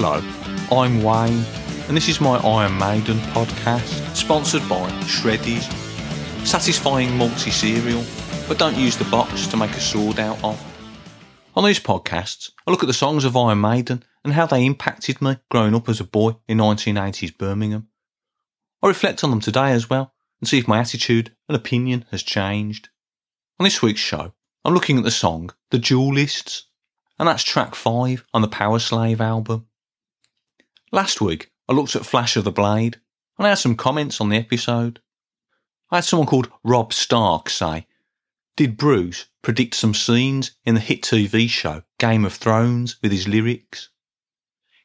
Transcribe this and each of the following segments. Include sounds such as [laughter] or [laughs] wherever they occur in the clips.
Hello, I'm Wayne, and this is my Iron Maiden podcast, sponsored by Shreddies. Satisfying multi cereal, but don't use the box to make a sword out of. On these podcasts, I look at the songs of Iron Maiden and how they impacted me growing up as a boy in 1980s Birmingham. I reflect on them today as well and see if my attitude and opinion has changed. On this week's show, I'm looking at the song The Duelists, and that's track 5 on the Powerslave album. Last week, I looked at Flash of the Blade, and I had some comments on the episode. I had someone called Rob Stark say, Did Bruce predict some scenes in the hit TV show Game of Thrones with his lyrics?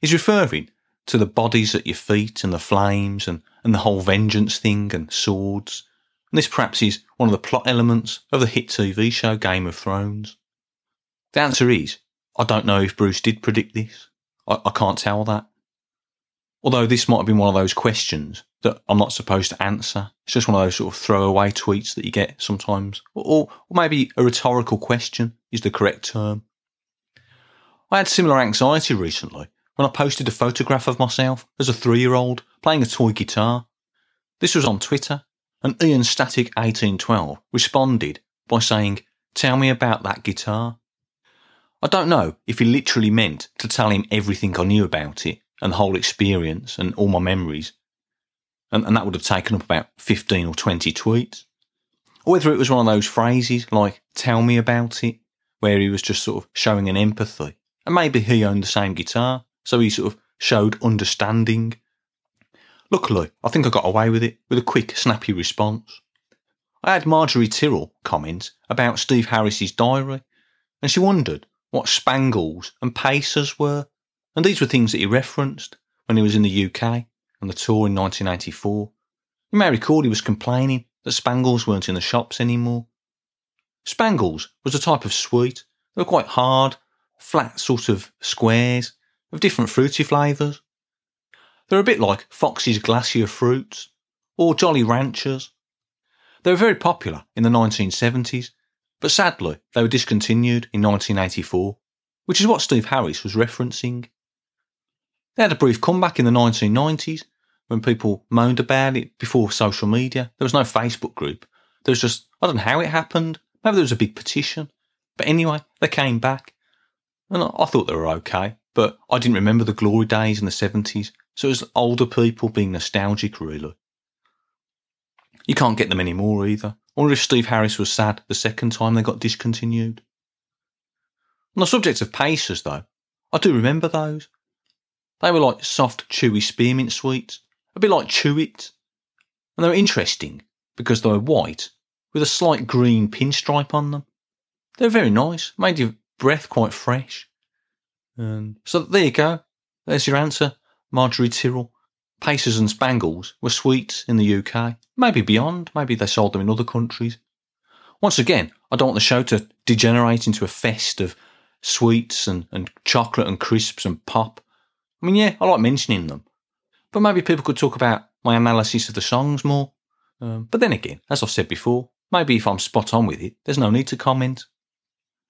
He's referring to the bodies at your feet and the flames and, and the whole vengeance thing and swords. And this perhaps is one of the plot elements of the hit TV show Game of Thrones. The answer is, I don't know if Bruce did predict this. I, I can't tell that. Although this might have been one of those questions that I'm not supposed to answer. It's just one of those sort of throwaway tweets that you get sometimes. Or, or maybe a rhetorical question is the correct term. I had similar anxiety recently when I posted a photograph of myself as a three year old playing a toy guitar. This was on Twitter, and Ian Static 1812 responded by saying, Tell me about that guitar. I don't know if he literally meant to tell him everything I knew about it and the whole experience and all my memories. And, and that would have taken up about 15 or 20 tweets. Or whether it was one of those phrases like, tell me about it, where he was just sort of showing an empathy. And maybe he owned the same guitar, so he sort of showed understanding. Luckily, I think I got away with it with a quick, snappy response. I had Marjorie Tyrrell comment about Steve Harris's diary, and she wondered what spangles and pacers were. And these were things that he referenced when he was in the UK on the tour in 1984. You may recall he was complaining that spangles weren't in the shops anymore. Spangles was a type of sweet. They were quite hard, flat sort of squares of different fruity flavours. They're a bit like Fox's Glacier Fruits or Jolly Ranchers. They were very popular in the 1970s, but sadly they were discontinued in 1984, which is what Steve Harris was referencing. They had a brief comeback in the 1990s when people moaned about it before social media. There was no Facebook group. There was just, I don't know how it happened. Maybe there was a big petition. But anyway, they came back. And I thought they were okay. But I didn't remember the glory days in the 70s. So it was older people being nostalgic, really. You can't get them anymore either. I wonder if Steve Harris was sad the second time they got discontinued. On the subject of Pacers, though, I do remember those. They were like soft, chewy spearmint sweets, a bit like Chewit. And they were interesting because they were white with a slight green pinstripe on them. They were very nice, made your breath quite fresh. And so there you go. There's your answer, Marjorie Tyrrell. Pacers and Spangles were sweets in the UK, maybe beyond, maybe they sold them in other countries. Once again, I don't want the show to degenerate into a fest of sweets and, and chocolate and crisps and pop. I mean, yeah, I like mentioning them. But maybe people could talk about my analysis of the songs more. Um, but then again, as I've said before, maybe if I'm spot on with it, there's no need to comment.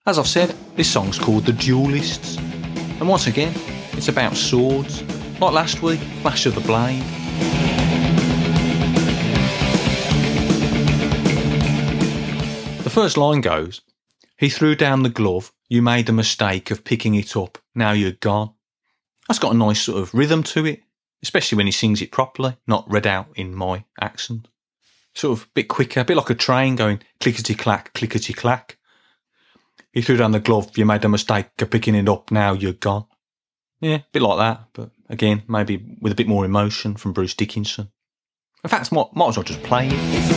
As I've said, this song's called The Duelists. And once again, it's about swords. Like last week, Flash of the Blade. The first line goes, He threw down the glove, you made the mistake of picking it up, now you're gone. That's got a nice sort of rhythm to it, especially when he sings it properly, not read out in my accent. Sort of a bit quicker, a bit like a train going clickety clack, clickety clack. He threw down the glove, you made a mistake of picking it up, now you're gone. Yeah, a bit like that, but again, maybe with a bit more emotion from Bruce Dickinson. In fact, might, might as well just play it.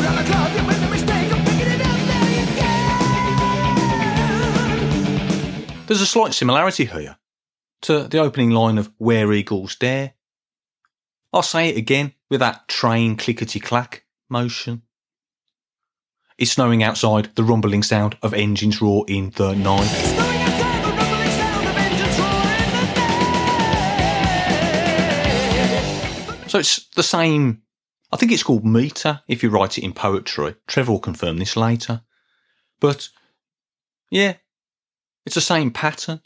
There's a slight similarity here to the opening line of Where Eagles Dare. I'll say it again with that train clickety clack motion. It's snowing outside, the rumbling sound of engines roar in the night. So it's the same, I think it's called meter if you write it in poetry. Trevor will confirm this later. But yeah, it's the same pattern.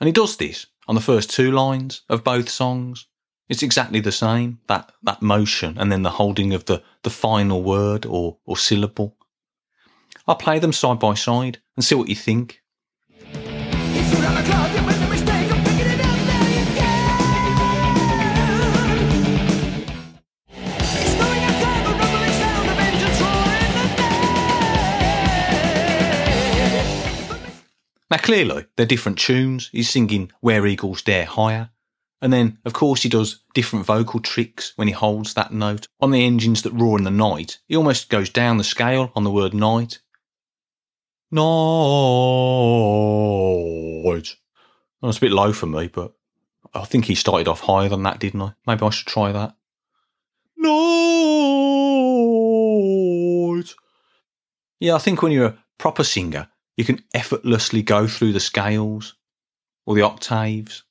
And he does this on the first two lines of both songs. It's exactly the same, that, that motion and then the holding of the, the final word or, or syllable. I'll play them side by side and see what you think. Now, clearly, they're different tunes. He's singing Where Eagles Dare higher. And then, of course, he does different vocal tricks when he holds that note. On the engines that roar in the night, he almost goes down the scale on the word night. Night. It's a bit low for me, but I think he started off higher than that, didn't I? Maybe I should try that. Night. Yeah, I think when you're a proper singer, you can effortlessly go through the scales or the octaves.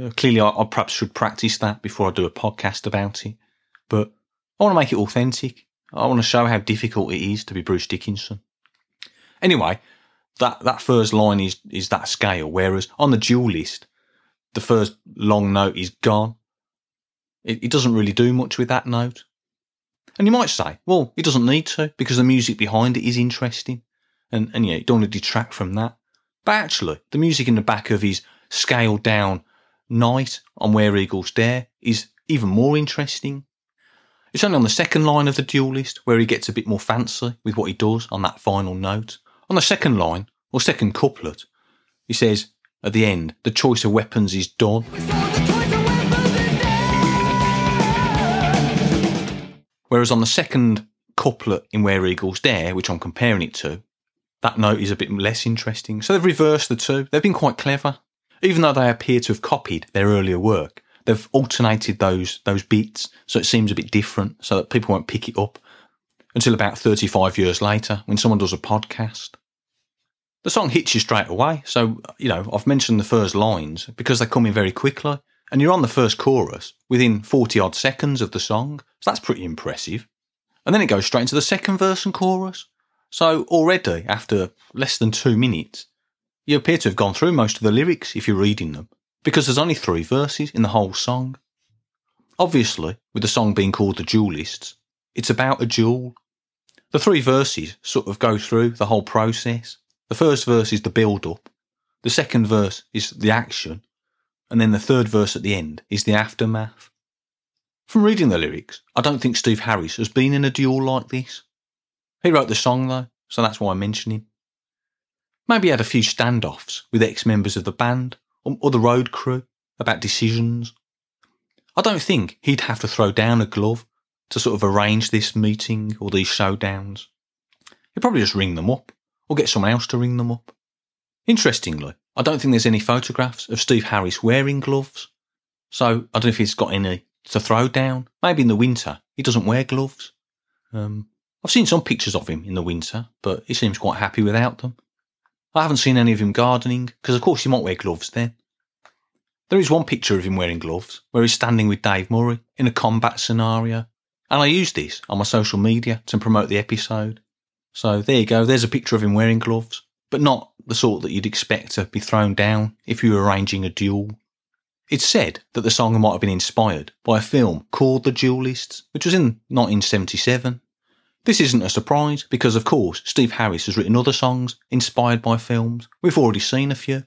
Uh, clearly, I, I perhaps should practice that before I do a podcast about it. But I want to make it authentic. I want to show how difficult it is to be Bruce Dickinson. Anyway, that, that first line is, is that scale, whereas on the Duelist, the first long note is gone. It, it doesn't really do much with that note. And you might say, well, it doesn't need to because the music behind it is interesting and, and yeah, you don't want to detract from that. But actually, the music in the back of his scaled down night on Where Eagles Dare is even more interesting. It's only on the second line of the Duelist where he gets a bit more fancy with what he does on that final note. On the second line, or second couplet, he says at the end, the choice of weapons is done. Whereas on the second couplet in Where Eagles Dare, which I'm comparing it to, that note is a bit less interesting. So they've reversed the two. They've been quite clever. Even though they appear to have copied their earlier work, they've alternated those those beats so it seems a bit different so that people won't pick it up until about 35 years later when someone does a podcast. The song hits you straight away. So, you know, I've mentioned the first lines because they come in very quickly and you're on the first chorus within 40 odd seconds of the song. So that's pretty impressive. And then it goes straight into the second verse and chorus. So already, after less than two minutes, you appear to have gone through most of the lyrics if you're reading them, because there's only three verses in the whole song. Obviously, with the song being called The Duelists, it's about a duel. The three verses sort of go through the whole process. The first verse is the build up, the second verse is the action, and then the third verse at the end is the aftermath. From reading the lyrics, I don't think Steve Harris has been in a duel like this. He wrote the song though, so that's why I mention him. Maybe he had a few standoffs with ex members of the band or the road crew about decisions. I don't think he'd have to throw down a glove to sort of arrange this meeting or these showdowns. He'd probably just ring them up or get someone else to ring them up. Interestingly, I don't think there's any photographs of Steve Harris wearing gloves. So I don't know if he's got any to throw down. Maybe in the winter he doesn't wear gloves. Um, I've seen some pictures of him in the winter, but he seems quite happy without them. I haven't seen any of him gardening, because of course he might wear gloves then. There is one picture of him wearing gloves, where he's standing with Dave Murray in a combat scenario, and I used this on my social media to promote the episode. So there you go, there's a picture of him wearing gloves, but not the sort that you'd expect to be thrown down if you were arranging a duel. It's said that the song might have been inspired by a film called The Duelists, which was in 1977 this isn't a surprise because, of course, Steve Harris has written other songs inspired by films. We've already seen a few.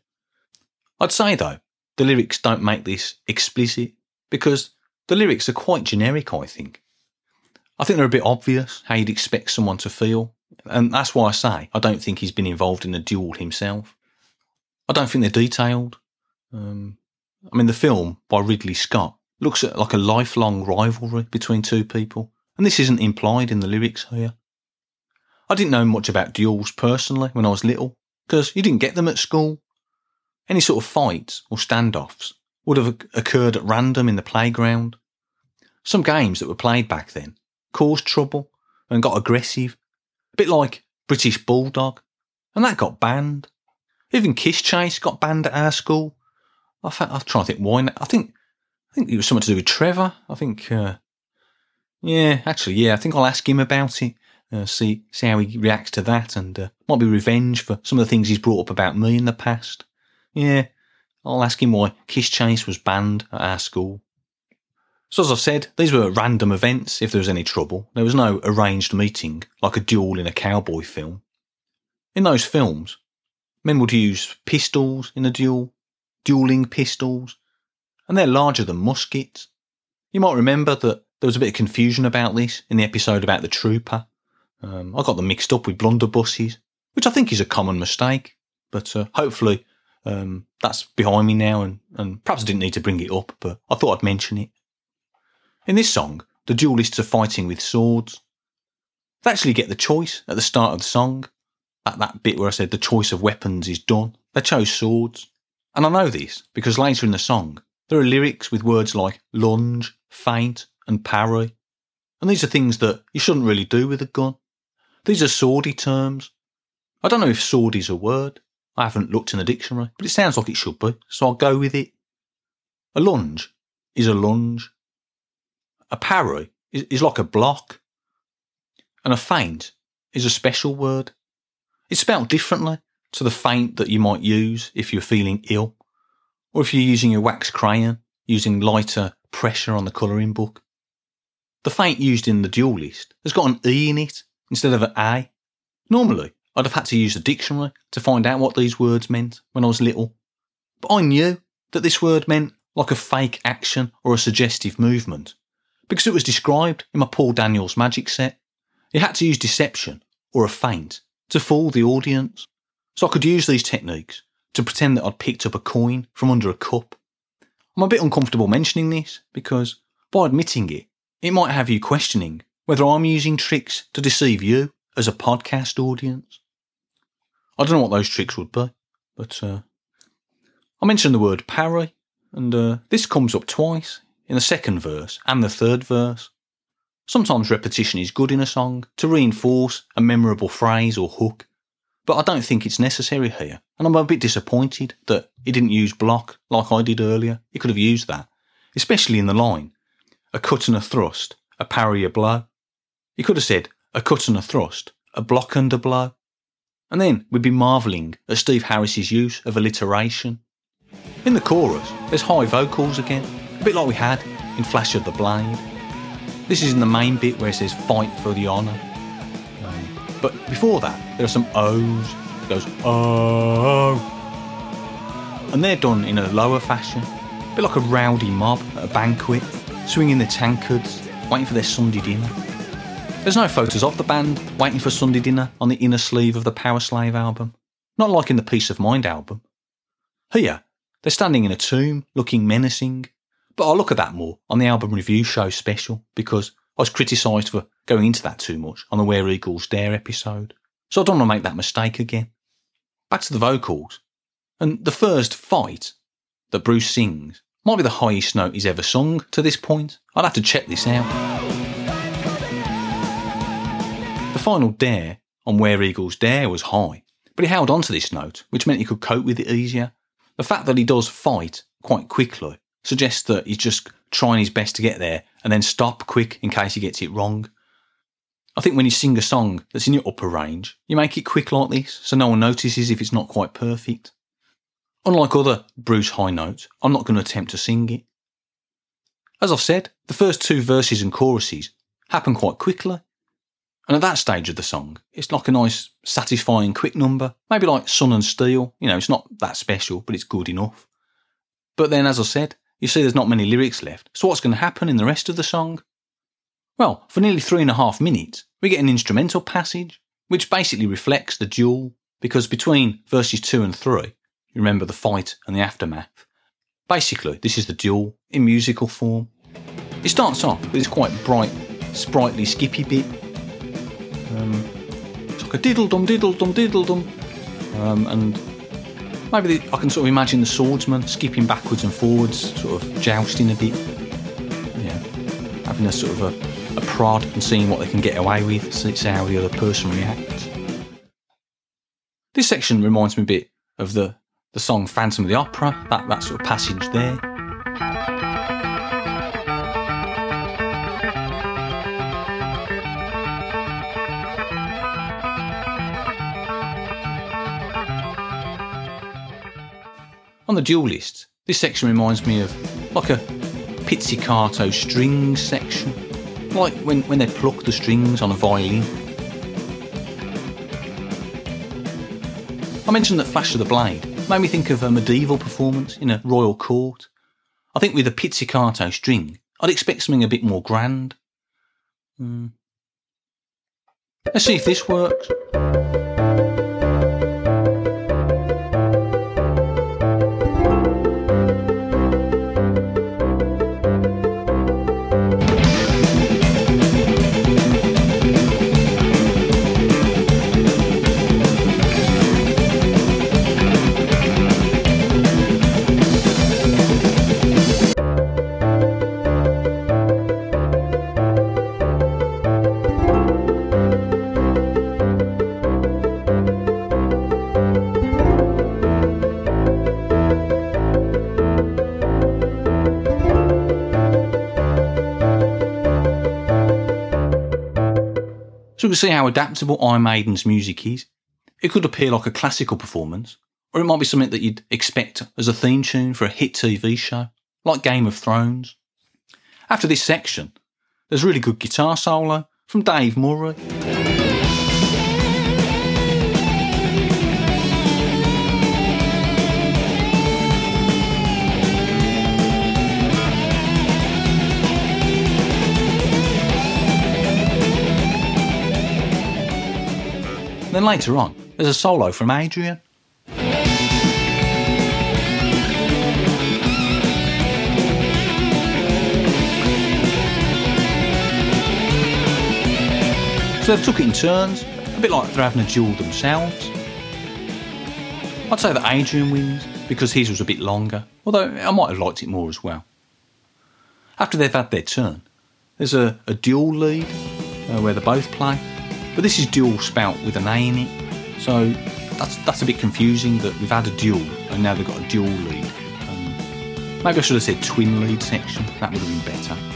I'd say, though, the lyrics don't make this explicit because the lyrics are quite generic, I think. I think they're a bit obvious how you'd expect someone to feel, and that's why I say I don't think he's been involved in a duel himself. I don't think they're detailed. Um, I mean, the film by Ridley Scott looks at like a lifelong rivalry between two people, and this isn't implied in the lyrics here. I didn't know much about duels personally when I was little, because you didn't get them at school. Any sort of fights or standoffs would have occurred at random in the playground. Some games that were played back then caused trouble and got aggressive, a bit like British Bulldog, and that got banned. Even Kiss Chase got banned at our school. I am trying to think why. I think I think it was something to do with Trevor. I think uh, yeah, actually, yeah. I think I'll ask him about it. Uh, see see how he reacts to that, and uh, might be revenge for some of the things he's brought up about me in the past. Yeah, I'll ask him why Kiss Chase was banned at our school. So, as I said, these were random events if there was any trouble. There was no arranged meeting, like a duel in a cowboy film. In those films, men would use pistols in a duel, dueling pistols, and they're larger than muskets. You might remember that there was a bit of confusion about this in the episode about the trooper. Um, I got them mixed up with blunderbusses, which I think is a common mistake, but uh, hopefully um, that's behind me now, and, and perhaps I didn't need to bring it up, but I thought I'd mention it. In this song, the duelists are fighting with swords. They actually get the choice at the start of the song. At that bit where I said the choice of weapons is done, they chose swords. And I know this because later in the song, there are lyrics with words like lunge, feint, and parry. And these are things that you shouldn't really do with a gun. These are swordy terms. I don't know if sword is a word. I haven't looked in the dictionary, but it sounds like it should be, so I'll go with it. A lunge is a lunge. A parry is, is like a block. And a feint is a special word. It's spelled differently to the feint that you might use if you're feeling ill, or if you're using a wax crayon, using lighter pressure on the colouring book. The feint used in the duelist has got an E in it instead of an A. Normally, I'd have had to use a dictionary to find out what these words meant when I was little. But I knew that this word meant like a fake action or a suggestive movement because it was described in my Paul Daniels magic set. You had to use deception or a feint to fool the audience. So I could use these techniques to pretend that I'd picked up a coin from under a cup. I'm a bit uncomfortable mentioning this because by admitting it, it might have you questioning whether I'm using tricks to deceive you as a podcast audience. I don't know what those tricks would be, but uh, I mentioned the word parry, and uh, this comes up twice in the second verse and the third verse. Sometimes repetition is good in a song to reinforce a memorable phrase or hook, but I don't think it's necessary here, and I'm a bit disappointed that he didn't use block like I did earlier. He could have used that, especially in the line a cut and a thrust, a parry, a blow. He could have said a cut and a thrust, a block and a blow. And then we'd be marvelling at Steve Harris's use of alliteration. In the chorus, there's high vocals again, a bit like we had in Flash of the Blade. This is in the main bit where it says fight for the honour. But before that, there are some O's. It goes, oh. And they're done in a lower fashion, a bit like a rowdy mob at a banquet, swinging their tankards, waiting for their Sunday dinner. There's no photos of the band waiting for Sunday dinner on the inner sleeve of the Powerslave album, not like in the Piece of Mind album. Here, they're standing in a tomb, looking menacing, but I'll look at that more on the album review show special because I was criticised for going into that too much on the Where Eagles Dare episode, so I don't want to make that mistake again. Back to the vocals, and the first fight that Bruce sings might be the highest note he's ever sung to this point. I'd have to check this out. The final dare on Where Eagles Dare was high, but he held on to this note, which meant he could cope with it easier. The fact that he does fight quite quickly suggests that he's just trying his best to get there and then stop quick in case he gets it wrong. I think when you sing a song that's in your upper range, you make it quick like this so no one notices if it's not quite perfect. Unlike other Bruce high notes, I'm not going to attempt to sing it. As I've said, the first two verses and choruses happen quite quickly, and at that stage of the song, it's like a nice, satisfying, quick number. Maybe like Sun and Steel. You know, it's not that special, but it's good enough. But then, as I said, you see there's not many lyrics left. So what's going to happen in the rest of the song? Well, for nearly three and a half minutes, we get an instrumental passage, which basically reflects the duel, because between verses two and three, you remember the fight and the aftermath. Basically, this is the duel in musical form. It starts off with this quite bright, sprightly, skippy bit um, it's like a diddle dum diddle dum diddle dum. Um, and maybe the, I can sort of imagine the swordsman skipping backwards and forwards, sort of jousting a bit. Yeah, having a sort of a, a prod and seeing what they can get away with, see how the other person reacts. This section reminds me a bit of the, the song Phantom of the Opera, that, that sort of passage there. On the dual this section reminds me of like a pizzicato strings section, like when, when they pluck the strings on a violin. I mentioned that Flash of the Blade made me think of a medieval performance in a royal court. I think with a pizzicato string, I'd expect something a bit more grand. Hmm. Let's see if this works. Can see how adaptable Iron Maiden's music is. It could appear like a classical performance, or it might be something that you'd expect as a theme tune for a hit TV show, like Game of Thrones. After this section, there's a really good guitar solo from Dave Murray. Then later on, there's a solo from Adrian. So they've took it in turns, a bit like they're having a duel themselves. I'd say that Adrian wins because his was a bit longer, although I might have liked it more as well. After they've had their turn, there's a, a dual lead uh, where they both play, but this is dual spout with an A in it, so that's that's a bit confusing that we've had a dual and now they've got a dual lead. Um, maybe I should have said twin lead section, that would have been better.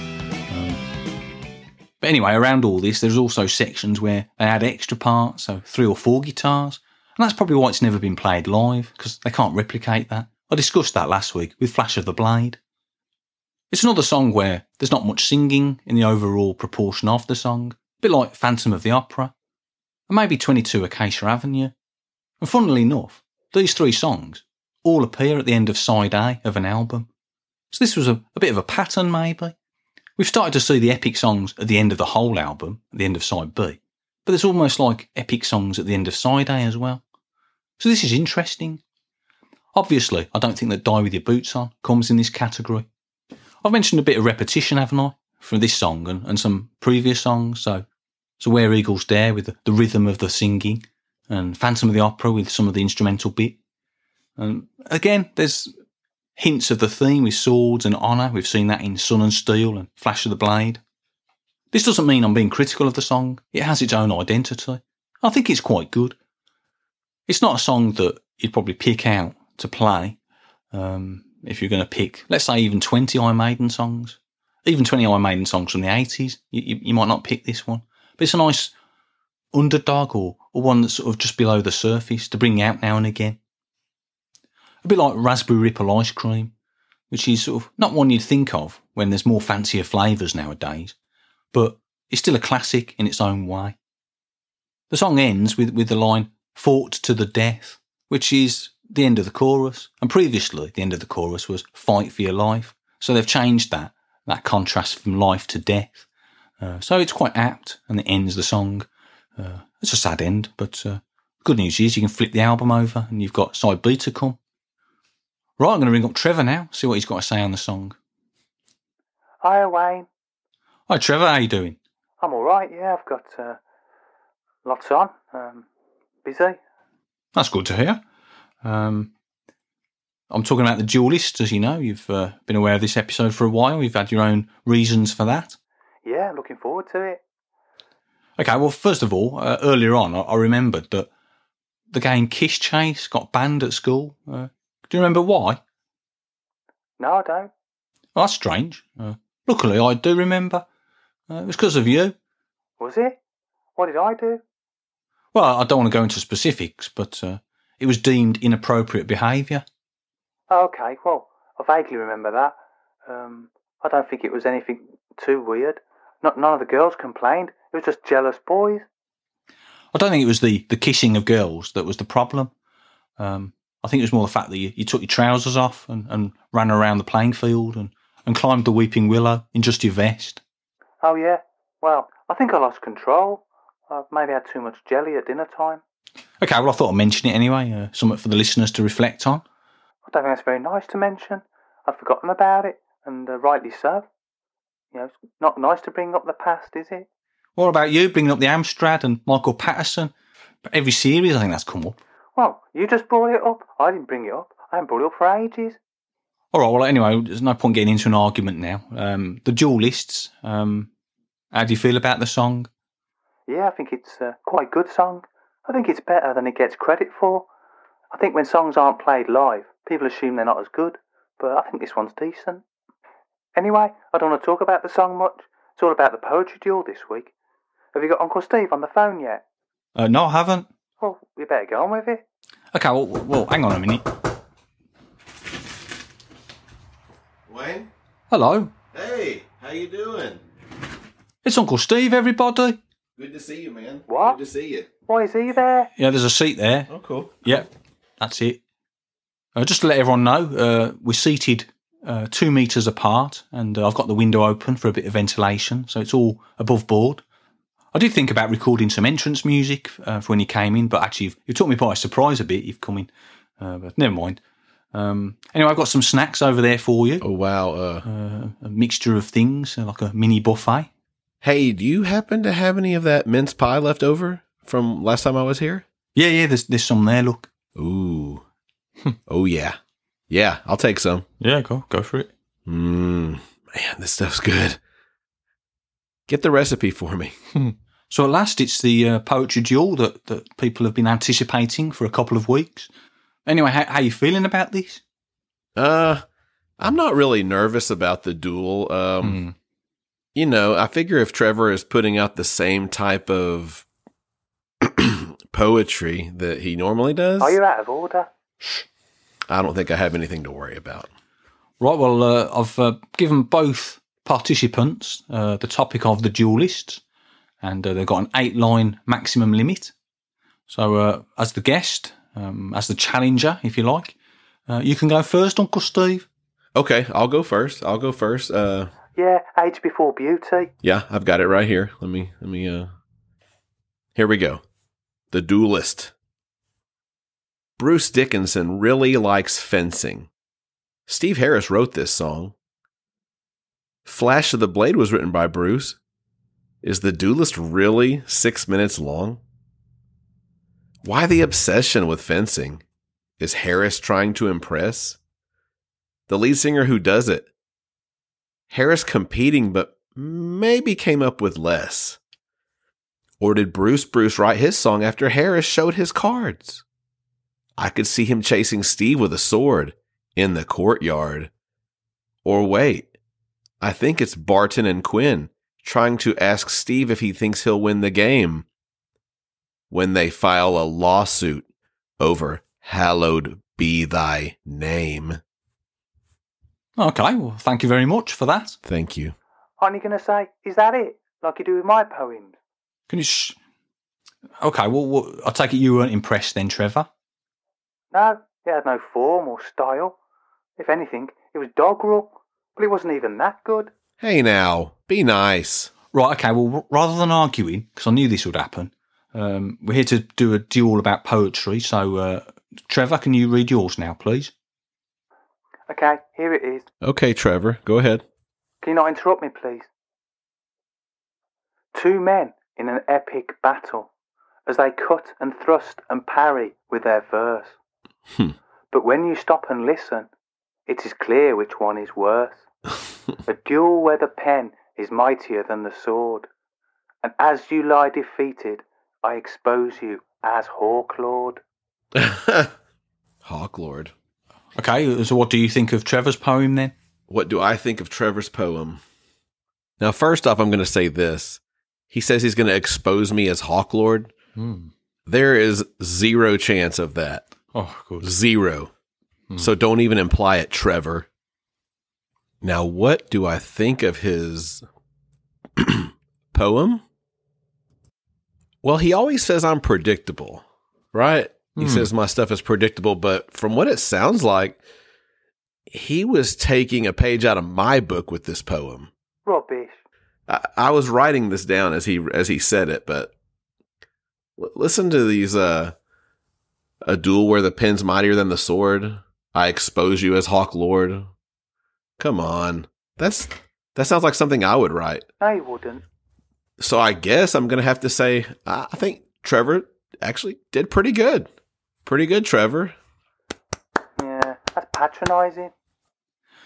But anyway, around all this, there's also sections where they add extra parts, so three or four guitars. And that's probably why it's never been played live, because they can't replicate that. I discussed that last week with Flash of the Blade. It's another song where there's not much singing in the overall proportion of the song, bit like Phantom of the Opera, and maybe 22 Acacia Avenue. And funnily enough, these three songs all appear at the end of side A of an album. So this was a, a bit of a pattern, maybe. We've started to see the epic songs at the end of the whole album, at the end of side B, but there's almost like epic songs at the end of side A as well. So this is interesting. Obviously, I don't think that Die With Your Boots On comes in this category. I've mentioned a bit of repetition, haven't I, from this song and, and some previous songs. So, so Where Eagles Dare with the, the rhythm of the singing, and Phantom of the Opera with some of the instrumental bit. And again, there's hints of the theme with swords and honour. We've seen that in Sun and Steel and Flash of the Blade. This doesn't mean I'm being critical of the song. It has its own identity. I think it's quite good. It's not a song that you'd probably pick out to play um, if you're going to pick, let's say, even 20 Iron Maiden songs. Even 20 Iron Maiden songs from the 80s. You, you, might not pick this one. But it's a nice underdog or, or one that's sort of just below the surface to bring out now and again a bit like raspberry ripple ice cream, which is sort of not one you'd think of when there's more fancier flavours nowadays, but it's still a classic in its own way. The song ends with, with the line, fought to the death, which is the end of the chorus. And previously, the end of the chorus was fight for your life. So they've changed that, that contrast from life to death. Uh, so it's quite apt and it ends the song. Uh, it's a sad end, but uh, good news is you can flip the album over and you've got side B to come. Right, I'm going to ring up Trevor now, see what he's got to say on the song. Hi, Wayne. Hi, Trevor. How you doing? I'm all right. Yeah, I've got uh, lots on. Um, busy. That's good to hear. Um, I'm talking about the duelist, as you know. You've uh, been aware of this episode for a while. You've had your own reasons for that. Yeah, looking forward to it. Okay, well, first of all, uh, earlier on, I, I, remembered that the game Kiss Chase got banned at school. Uh, do you remember why? No, I don't. Oh, that's strange. Uh, luckily, I do remember. Uh, it was because of you. Was it? What did I do? Well, I don't want to go into specifics, but uh, it was deemed inappropriate behaviour. Oh, okay, well, I vaguely remember that. Um, I don't think it was anything too weird. Not none of the girls complained. It was just jealous boys. I don't think it was the, the kissing of girls that was the problem. Um, I think it was more the fact that you, you took your trousers off and, and ran around the playing field and, and climbed the weeping willow in just your vest. Oh yeah. Well, I think I lost control. I maybe had too much jelly at dinner time. Okay, well, I thought I'd mention it anyway, uh, something for the listeners to reflect on. I don't think that's very nice to mention. I'd forgotten about it, and uh, rightly so. You know, it's not nice to bring up the past, is it? What about you, bringing up the Amstrad and Michael Patterson? Every series, I think that's come up. Well, you just brought it up. I didn't bring it up. I haven't brought it up for ages. All right, well, anyway, there's no point getting into an argument now. Um, the duelists, um, how do you feel about the song? Yeah, I think it's a quite a good song. I think it's better than it gets credit for. I think when songs aren't played live, people assume they're not as good, but I think this one's decent. Anyway, I don't want to talk about the song much. It's all about the poetry duel this week. Have you got Uncle Steve on the phone yet? Uh, no, I haven't. Well, we better go on with it. Okay, well, well, hang on a minute. Wayne? Hello, Hey, how you doing? it's Uncle Steve, everybody. Good to see you, man. What? Good to see you. Why is he there? Yeah, there's a seat there. Oh, cool. Yep, that's it. Uh, just to let everyone know, uh, we're seated uh, two metres apart, and uh, I've got the window open for a bit of ventilation, so it's all above board. I did think about recording some entrance music uh, for when you came in, but actually, you've, you took me by surprise a bit. You've come in, uh, but never mind. Um, anyway, I've got some snacks over there for you. Oh wow. Uh, Uh, a mixture of things, like a mini buffet. hey, do you happen to have any of that mince pie left over from last time I was here? Yeah, yeah, there's there's some there. Look. Ooh. Oh yeah. Yeah, I'll take some. Yeah, go go for it. Mmm. Man, this stuff's good. Get the recipe for me. So at last, it's the uh, poetry duel that, that people have been anticipating for a couple of weeks. Anyway, how, how you feeling about this? Uh, I'm not really nervous about the duel. Um, Hmm. you know, I figure if Trevor is putting out the same type of [clears throat] poetry that he normally does, Are you out of order? I don't think I have anything to worry about. Right, well, uh, I've uh, given both participants uh, the topic of the duelists, and uh, they've got an eight line maximum limit. So, uh, as the guest, um, as the challenger, if you like, uh, you can go first, Uncle Steve. Okay, I'll go first. I'll go first. Uh, Yeah, age before beauty. yeah, I've got it right here. Let me, let me, uh, here we go. The Duelist. Bruce Dickinson really likes fencing. Steve Harris wrote this song. Flash of the Blade was written by Bruce. Is The Duelist really six minutes long? Why the obsession with fencing? Is Harris trying to impress? The lead singer who does it Harris competing, but maybe came up with less? Or did Bruce Bruce write his song after Harris showed his cards? I could see him chasing Steve with a sword in the courtyard. Or wait, I think it's Barton and Quinn trying to ask Steve if he thinks he'll win the game when they file a lawsuit over Hallowed Be Thy Name. Okay, well, thank you very much for that. Thank you. Aren't you going to say, is that it? Like you do with my poems? Can you? Sh- okay, well, well, I take it you weren't impressed then, Trevor. No, it had no form or style. If anything, it was doggerel, but it wasn't even that good. Hey now, be nice. Right, okay, well, rather than arguing, because I knew this would happen, um, we're here to do a duel about poetry. So, uh, Trevor, can you read yours now, please? Okay, here it is. Okay, Trevor, go ahead. Can you not interrupt me, please? Two men in an epic battle, as they cut and thrust and parry with their verse. Hmm. But when you stop and listen, it is clear which one is worse. [laughs] A duel where the pen is mightier than the sword. And as you lie defeated, I expose you as Hawklord. [laughs] Hawklord. Okay, so what do you think of Trevor's poem then? What do I think of Trevor's poem? Now, first off, I'm going to say this. He says he's going to expose me as Hawklord. Hmm. There is zero chance of that. Oh, good. Zero. So don't even imply it, Trevor. Now, what do I think of his [clears throat] poem? Well, he always says I'm predictable, right? He Hmm. says my stuff is predictable, but from what it sounds like, he was taking a page out of my book with this poem. Rubbish. I, I was writing this down as he as he said it, but l- listen to these. Uh, a duel where the pen's mightier than the sword. I expose you as Hawk Lord. Come on, that's that sounds like something I would write. No, you wouldn't. So I guess I'm gonna have to say I I think Trevor actually did pretty good. Pretty good, Trevor. Yeah, that's patronising.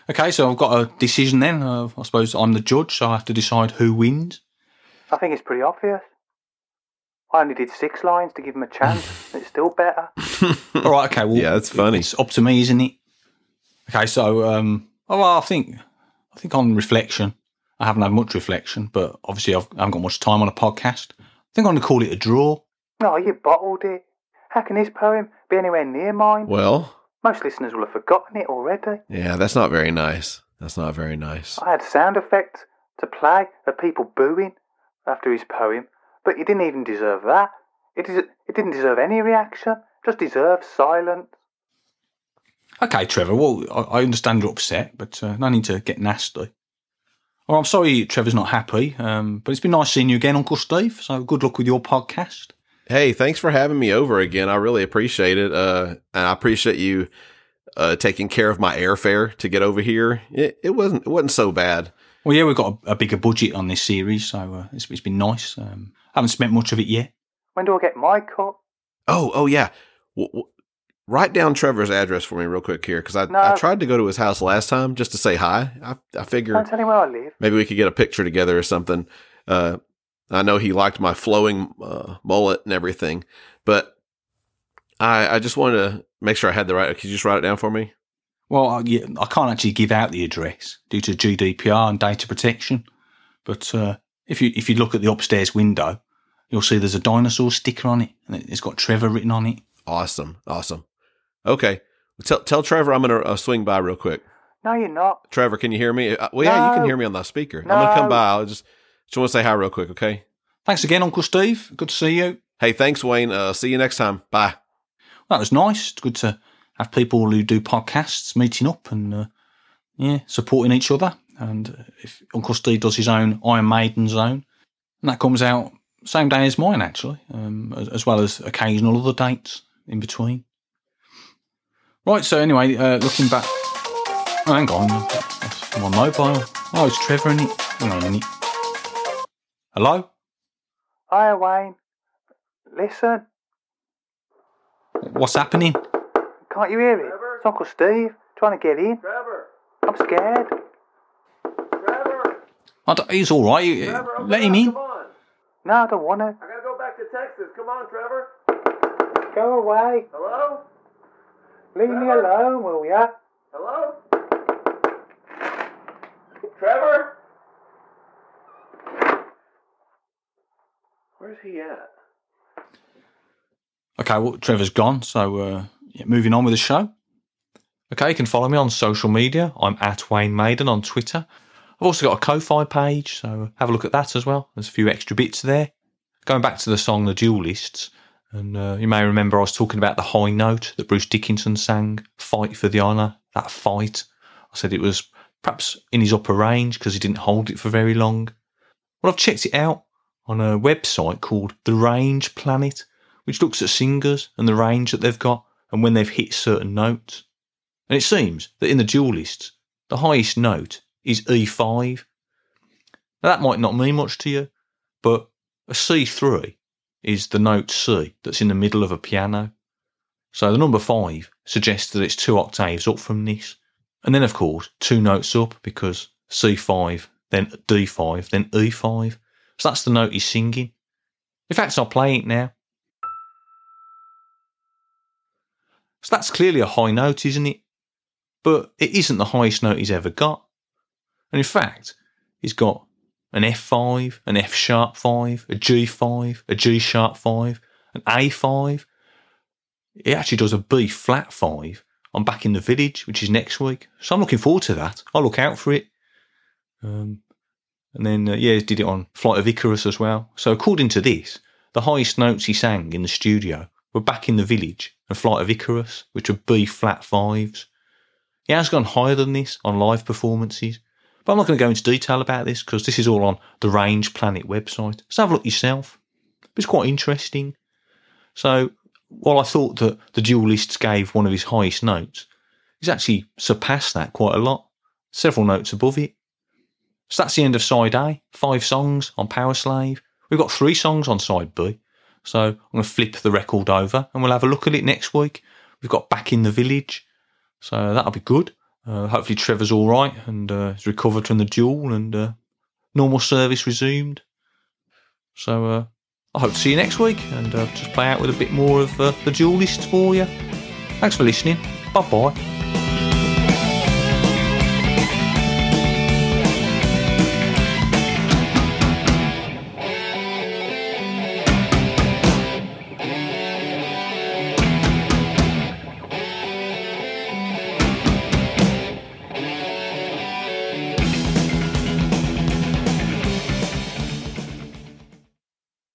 Okay, so I've got a decision then. Uh, I suppose I'm the judge, so I have to decide who wins. I think it's pretty obvious. I only did six lines to give him a chance. [laughs] it's still better. [laughs] All right, okay. Well, Yeah, that's funny. It's up to me, isn't it? Okay, so um, oh, well, I think I think on reflection, I haven't had much reflection, but obviously I've, I haven't got much time on a podcast. I think I'm going to call it a draw. No, you bottled it. How can this poem be anywhere near mine? Well, Most listeners will have forgotten it already. yeah, that's not very nice. That's not very nice. I had sound effects to play of people booing after his poem, but you didn't even deserve that. It, is, it didn't deserve any reaction, just deserved silence. Okay, Trevor. Well, I, I understand you're upset, but uh, no need to get nasty. Well, I'm sorry Trevor's not happy, um, but it's been nice seeing you again, Uncle Steve. So good luck with your podcast. Hey, thanks for having me over again. I really appreciate it. Uh, and I appreciate you uh, taking care of my airfare to get over here. It, it wasn't it wasn't so bad. Well, yeah, we've got a, a bigger budget on this series, so uh, it's, it's been nice. Um, haven't spent much of it yet. When do I get my cut? Oh, oh yeah. W- w- write down Trevor's address for me real quick here because I, No. I tried to go to his house last time just to say hi. I, I figure Don't tell him where I live. maybe we could get a picture together or something. Uh, I know he liked my flowing uh, mullet and everything, but I I just wanted to make sure I had the right. Could you just write it down for me? Well, I, I can't actually give out the address due to GDPR and data protection. But uh, if you if you look at the upstairs window, you'll see there's a dinosaur sticker on it, and it- it's got Trevor written on it. Awesome, awesome. Okay, well, tell tell Trevor I'm gonna uh, swing by real quick. No, you're not. Trevor, can you hear me? Uh, well, yeah, you can hear me on the speaker. I'm gonna come by. I'll just just want to say hi real quick. Okay. Thanks again, Uncle Steve. Good to see you. Hey, thanks, Wayne. Uh, see you next time. Bye. That was nice. It's good to have people who do podcasts meeting up and uh, yeah, supporting each other. And if Uncle Steve does his own Iron Maiden zone, and that comes out same day as mine actually, um, as, as well as occasional other dates in between. Right. So anyway, uh, looking back. Oh, hang on. That's my mobile. Oh, it's Trevor in it. Hang on a minute. Hello. Hi, Wayne. Listen, What's happening? Can't you hear it? It's Uncle Steve trying to get in. Trevor. I'm scared. Trevor. I don't- he's all right. You- Let him in. on. No, I don't want to. I gotta go back to Texas. Come on, Trevor. Go away. Hello. Leave me alone, will ya? Hello. Trevor. Where's he at? Okay, well, Trevor's gone, so uh, yeah, moving on with the show. Okay, you can follow me on social media. I'm at Wayne Maiden on Twitter. I've also got a Ko-Fi page, so have a look at that as well. There's a few extra bits there. Going back to the song The Duelists, and uh, you may remember I was talking about the high note that Bruce Dickinson sang, Fight for the Honour, that fight. I said it was perhaps in his upper range because he didn't hold it for very long. Well, I've checked it out on a website called The Range Planet which looks at singers and the range that they've got and when they've hit certain notes. And it seems that in the duelists, the highest note is E5. Now that might not mean much to you, but a C3 is the note C that's in the middle of a piano. So the number 5 suggests that it's two octaves up from this. And then, of course, two notes up because C5, then D5, then E5. So that's the note he's singing. In fact, I'll play it now. So that's clearly a high note, isn't it? But it isn't the highest note he's ever got. And in fact, he's got an F5, an F sharp 5, a G5, a G sharp 5, an A5. He actually does a B flat 5 I'm Back in the Village, which is next week. So I'm looking forward to that. I'll look out for it. Um, and then, uh, yeah, he did it on Flight of Icarus as well. So according to this, the highest notes he sang in the studio were Back in the Village and Flight of Icarus, which are B flat fives. He has gone higher than this on live performances, but I'm not going to go into detail about this because this is all on the Range Planet website. So have a look yourself. It's quite interesting. So while I thought that the duelists gave one of his highest notes, he's actually surpassed that quite a lot, several notes above it. So that's the end of side A. Five songs on Powerslave. We've got three songs on side B. So I'm going to flip the record over and we'll have a look at it next week. We've got Back in the Village. So that'll be good. Uh, hopefully Trevor's all right and uh, has recovered from the duel and uh, normal service resumed. So uh, I hope to see you next week and uh, just play out with a bit more of uh, the duelists for you. Thanks for listening. Bye bye.